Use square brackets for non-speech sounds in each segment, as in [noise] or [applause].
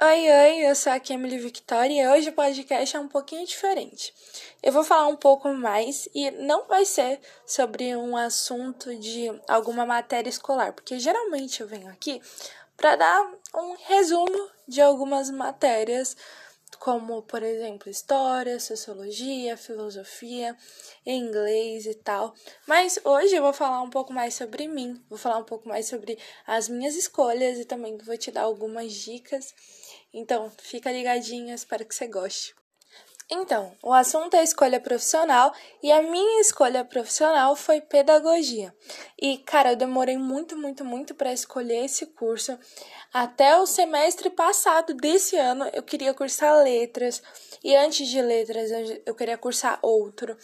Oi, oi, eu sou a Emily Victoria e hoje o podcast é um pouquinho diferente. Eu vou falar um pouco mais e não vai ser sobre um assunto de alguma matéria escolar, porque geralmente eu venho aqui para dar um resumo de algumas matérias, como, por exemplo, história, sociologia, filosofia, inglês e tal. Mas hoje eu vou falar um pouco mais sobre mim, vou falar um pouco mais sobre as minhas escolhas e também vou te dar algumas dicas então, fica ligadinha, espero que você goste. Então, o assunto é escolha profissional e a minha escolha profissional foi pedagogia. E, cara, eu demorei muito, muito, muito para escolher esse curso. Até o semestre passado desse ano eu queria cursar letras e antes de letras eu queria cursar outro.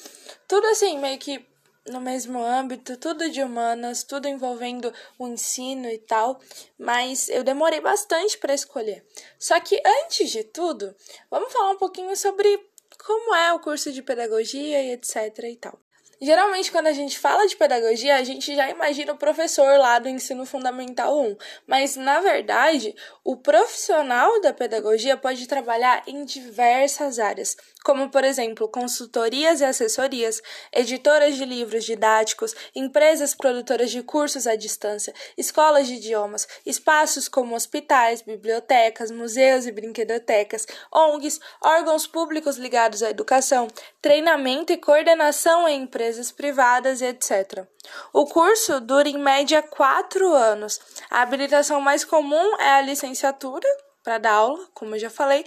Tudo assim, meio que no mesmo âmbito, tudo de humanas, tudo envolvendo o ensino e tal, mas eu demorei bastante para escolher. Só que antes de tudo, vamos falar um pouquinho sobre como é o curso de pedagogia e etc e tal. Geralmente, quando a gente fala de pedagogia, a gente já imagina o professor lá do ensino fundamental 1, mas na verdade, o profissional da pedagogia pode trabalhar em diversas áreas, como por exemplo, consultorias e assessorias, editoras de livros didáticos, empresas produtoras de cursos à distância, escolas de idiomas, espaços como hospitais, bibliotecas, museus e brinquedotecas, ONGs, órgãos públicos ligados à educação, treinamento e coordenação em empresas privadas e etc. O curso dura em média quatro anos. A habilitação mais comum é a licenciatura para dar aula, como eu já falei,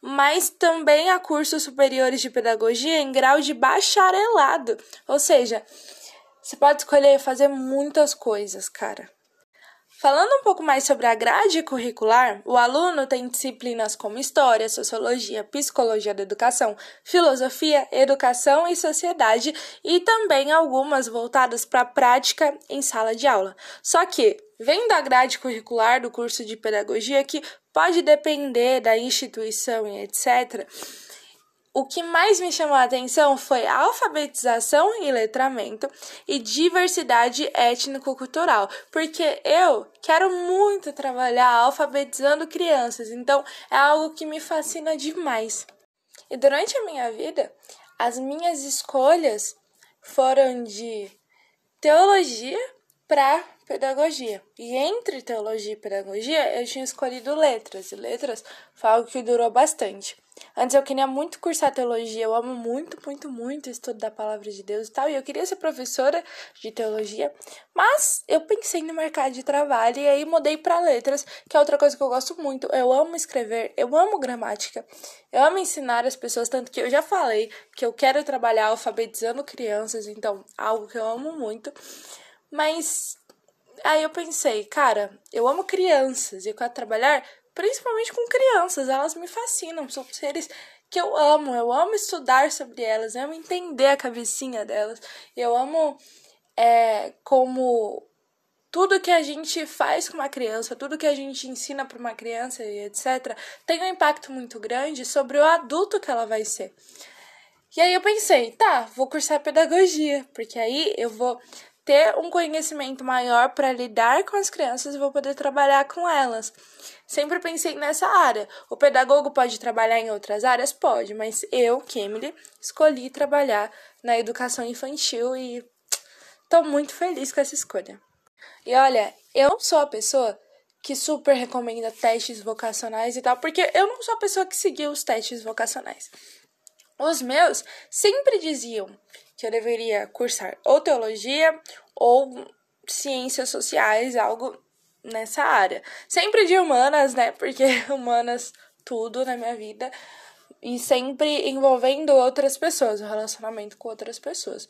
mas também há cursos superiores de pedagogia em grau de bacharelado. Ou seja, você pode escolher fazer muitas coisas, cara. Falando um pouco mais sobre a grade curricular, o aluno tem disciplinas como História, Sociologia, Psicologia da Educação, Filosofia, Educação e Sociedade e também algumas voltadas para a prática em sala de aula. Só que, vendo a grade curricular do curso de Pedagogia, que pode depender da instituição e etc., o que mais me chamou a atenção foi alfabetização e letramento e diversidade étnico-cultural, porque eu quero muito trabalhar alfabetizando crianças, então é algo que me fascina demais. E durante a minha vida, as minhas escolhas foram de teologia para pedagogia. E entre teologia e pedagogia, eu tinha escolhido letras, e letras foi algo que durou bastante. Antes eu queria muito cursar teologia, eu amo muito, muito, muito o estudo da palavra de Deus e tal, e eu queria ser professora de teologia, mas eu pensei no mercado de trabalho e aí mudei para letras, que é outra coisa que eu gosto muito. Eu amo escrever, eu amo gramática, eu amo ensinar as pessoas, tanto que eu já falei que eu quero trabalhar alfabetizando crianças, então algo que eu amo muito. Mas aí eu pensei, cara, eu amo crianças e eu quero trabalhar principalmente com crianças, elas me fascinam, são seres que eu amo, eu amo estudar sobre elas, eu amo entender a cabecinha delas, eu amo é, como tudo que a gente faz com uma criança, tudo que a gente ensina para uma criança e etc., tem um impacto muito grande sobre o adulto que ela vai ser. E aí eu pensei, tá, vou cursar pedagogia, porque aí eu vou ter um conhecimento maior para lidar com as crianças e vou poder trabalhar com elas. Sempre pensei nessa área. O pedagogo pode trabalhar em outras áreas? Pode, mas eu, Kimberly, escolhi trabalhar na educação infantil e estou muito feliz com essa escolha. E olha, eu sou a pessoa que super recomenda testes vocacionais e tal, porque eu não sou a pessoa que seguiu os testes vocacionais. Os meus sempre diziam que eu deveria cursar ou teologia ou ciências sociais, algo nessa área. Sempre de humanas, né? Porque [laughs] humanas tudo na minha vida e sempre envolvendo outras pessoas, o relacionamento com outras pessoas.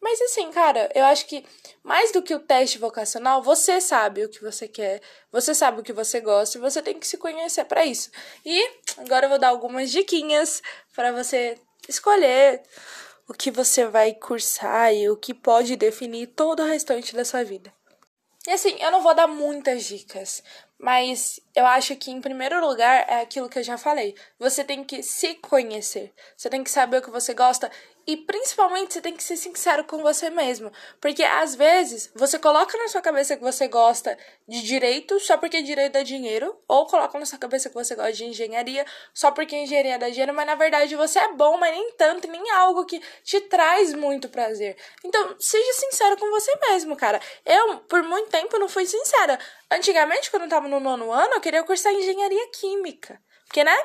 Mas assim, cara, eu acho que mais do que o teste vocacional, você sabe o que você quer, você sabe o que você gosta e você tem que se conhecer para isso. E agora eu vou dar algumas diquinhas para você escolher o que você vai cursar e o que pode definir todo o restante da sua vida. E assim, eu não vou dar muitas dicas, mas eu acho que em primeiro lugar é aquilo que eu já falei. Você tem que se conhecer. Você tem que saber o que você gosta E principalmente você tem que ser sincero com você mesmo. Porque às vezes você coloca na sua cabeça que você gosta de direito só porque direito dá dinheiro. Ou coloca na sua cabeça que você gosta de engenharia só porque engenharia dá dinheiro. Mas na verdade você é bom, mas nem tanto, nem algo que te traz muito prazer. Então seja sincero com você mesmo, cara. Eu, por muito tempo, não fui sincera. Antigamente, quando eu tava no nono ano, eu queria cursar engenharia química. Porque, né?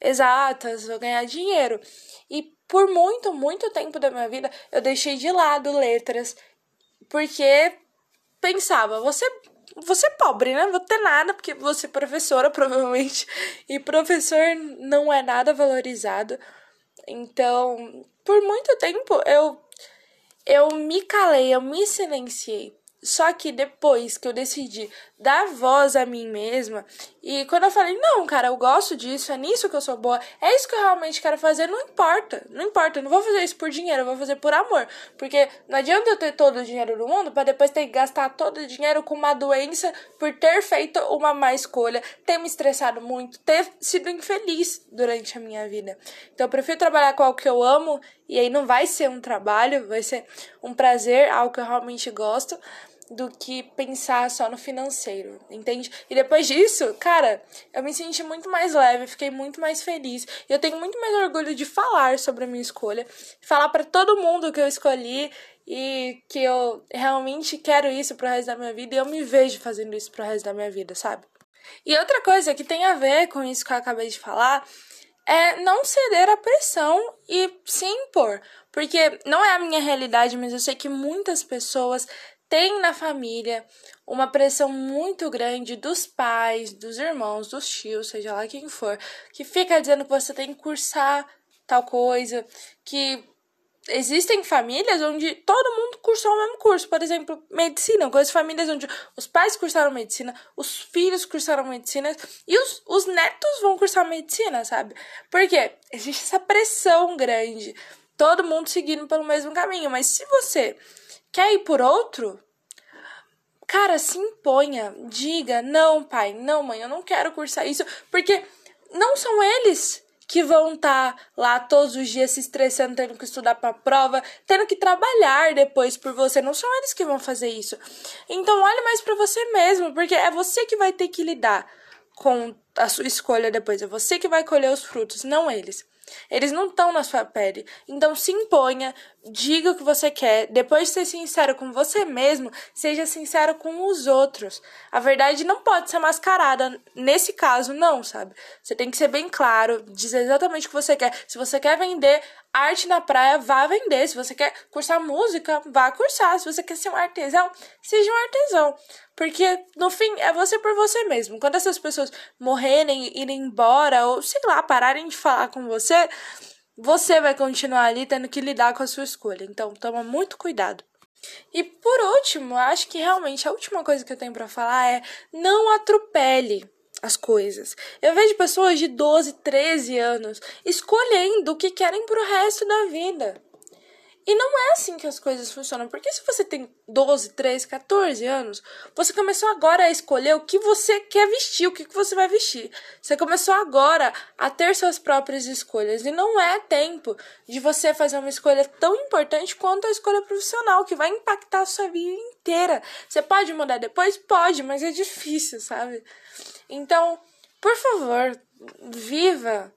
Exatas, vou ganhar dinheiro. E por muito, muito tempo da minha vida, eu deixei de lado letras, porque pensava, você você é pobre, né? Não vou ter nada, porque você é professora, [laughs] provavelmente. E professor não é nada valorizado. Então, por muito tempo eu eu me calei, eu me silenciei. Só que depois que eu decidi dar voz a mim mesma, e quando eu falei, não, cara, eu gosto disso, é nisso que eu sou boa, é isso que eu realmente quero fazer, não importa, não importa, eu não vou fazer isso por dinheiro, eu vou fazer por amor. Porque não adianta eu ter todo o dinheiro do mundo para depois ter que gastar todo o dinheiro com uma doença por ter feito uma má escolha, ter me estressado muito, ter sido infeliz durante a minha vida. Então eu prefiro trabalhar com algo que eu amo, e aí não vai ser um trabalho, vai ser um prazer, algo que eu realmente gosto do que pensar só no financeiro, entende? E depois disso, cara, eu me senti muito mais leve, fiquei muito mais feliz. E eu tenho muito mais orgulho de falar sobre a minha escolha, falar para todo mundo que eu escolhi e que eu realmente quero isso pro resto da minha vida e eu me vejo fazendo isso pro resto da minha vida, sabe? E outra coisa que tem a ver com isso que eu acabei de falar é não ceder à pressão e se impor. Porque não é a minha realidade, mas eu sei que muitas pessoas tem na família uma pressão muito grande dos pais, dos irmãos, dos tios, seja lá quem for, que fica dizendo que você tem que cursar tal coisa, que existem famílias onde todo mundo cursou o mesmo curso, por exemplo, medicina, conheço famílias onde os pais cursaram medicina, os filhos cursaram medicina e os, os netos vão cursar medicina, sabe? Porque existe essa pressão grande, todo mundo seguindo pelo mesmo caminho, mas se você Quer ir por outro? Cara, se imponha. Diga: não, pai, não, mãe, eu não quero cursar isso. Porque não são eles que vão estar tá lá todos os dias se estressando, tendo que estudar para prova, tendo que trabalhar depois por você. Não são eles que vão fazer isso. Então, olhe mais para você mesmo, porque é você que vai ter que lidar com a sua escolha depois. É você que vai colher os frutos, não eles. Eles não estão na sua pele. Então se imponha, diga o que você quer. Depois de ser sincero com você mesmo, seja sincero com os outros. A verdade não pode ser mascarada. Nesse caso, não, sabe? Você tem que ser bem claro, dizer exatamente o que você quer. Se você quer vender arte na praia, vá vender. Se você quer cursar música, vá cursar. Se você quer ser um artesão, seja um artesão. Porque, no fim, é você por você mesmo. Quando essas pessoas morrerem, irem embora, ou sei lá, pararem de falar com você, você vai continuar ali tendo que lidar com a sua escolha. Então, toma muito cuidado. E por último, acho que realmente a última coisa que eu tenho para falar é não atropele as coisas. Eu vejo pessoas de 12, 13 anos escolhendo o que querem pro resto da vida. E não é assim que as coisas funcionam. Porque se você tem 12, 13, 14 anos, você começou agora a escolher o que você quer vestir, o que você vai vestir. Você começou agora a ter suas próprias escolhas. E não é tempo de você fazer uma escolha tão importante quanto a escolha profissional, que vai impactar a sua vida inteira. Você pode mudar depois? Pode, mas é difícil, sabe? Então, por favor, viva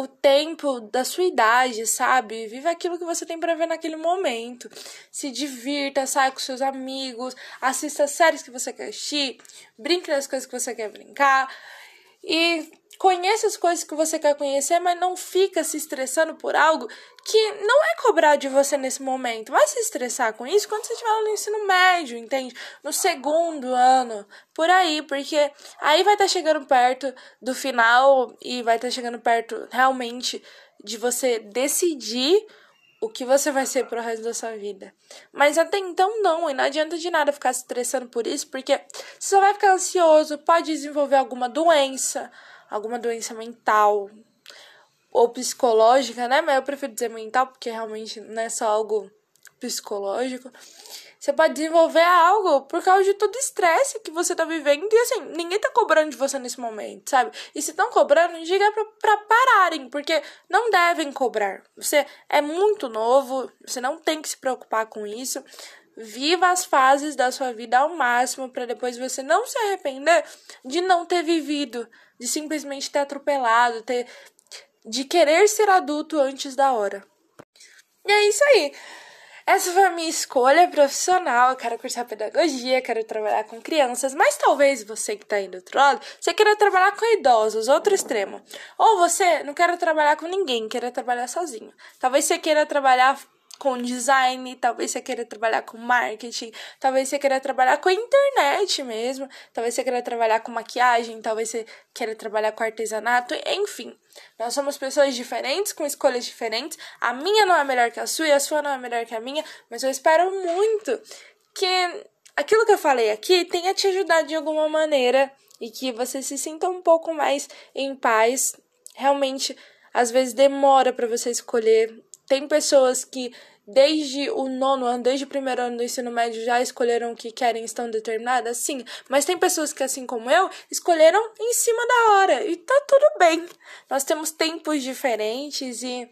o tempo da sua idade, sabe? Viva aquilo que você tem para ver naquele momento. Se divirta, saia com seus amigos, assista séries que você quer assistir, brinque nas coisas que você quer brincar. E conheça as coisas que você quer conhecer, mas não fica se estressando por algo que não é cobrado de você nesse momento. Vai se estressar com isso quando você estiver no ensino médio, entende? No segundo ano, por aí, porque aí vai estar tá chegando perto do final e vai estar tá chegando perto realmente de você decidir o que você vai ser pro resto da sua vida. Mas até então não, e não adianta de nada ficar se estressando por isso, porque você só vai ficar ansioso, pode desenvolver alguma doença, alguma doença mental ou psicológica, né? Mas eu prefiro dizer mental porque realmente não é só algo psicológico. Você pode desenvolver algo por causa de todo o estresse que você tá vivendo. E assim, ninguém tá cobrando de você nesse momento, sabe? E se estão cobrando, diga pra, pra pararem, porque não devem cobrar. Você é muito novo, você não tem que se preocupar com isso. Viva as fases da sua vida ao máximo para depois você não se arrepender de não ter vivido, de simplesmente ter atropelado, ter de querer ser adulto antes da hora. E é isso aí. Essa foi a minha escolha profissional. Eu quero cursar pedagogia, quero trabalhar com crianças, mas talvez você que está aí do outro lado, você queira trabalhar com idosos, outro extremo. Ou você não quer trabalhar com ninguém, queira trabalhar sozinho. Talvez você queira trabalhar com design, talvez você queira trabalhar com marketing, talvez você queira trabalhar com internet mesmo, talvez você queira trabalhar com maquiagem, talvez você queira trabalhar com artesanato, enfim. Nós somos pessoas diferentes, com escolhas diferentes. A minha não é melhor que a sua e a sua não é melhor que a minha, mas eu espero muito que aquilo que eu falei aqui tenha te ajudado de alguma maneira e que você se sinta um pouco mais em paz. Realmente, às vezes demora para você escolher tem pessoas que desde o nono ano, desde o primeiro ano do ensino médio já escolheram o que querem, estão determinadas? Sim. Mas tem pessoas que, assim como eu, escolheram em cima da hora. E tá tudo bem. Nós temos tempos diferentes e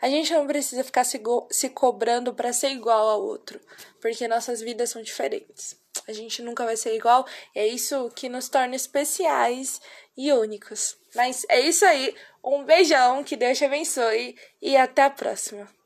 a gente não precisa ficar se, se cobrando para ser igual ao outro. Porque nossas vidas são diferentes. A gente nunca vai ser igual. É isso que nos torna especiais e únicos. Mas é isso aí. Um beijão, que Deus te abençoe e até a próxima.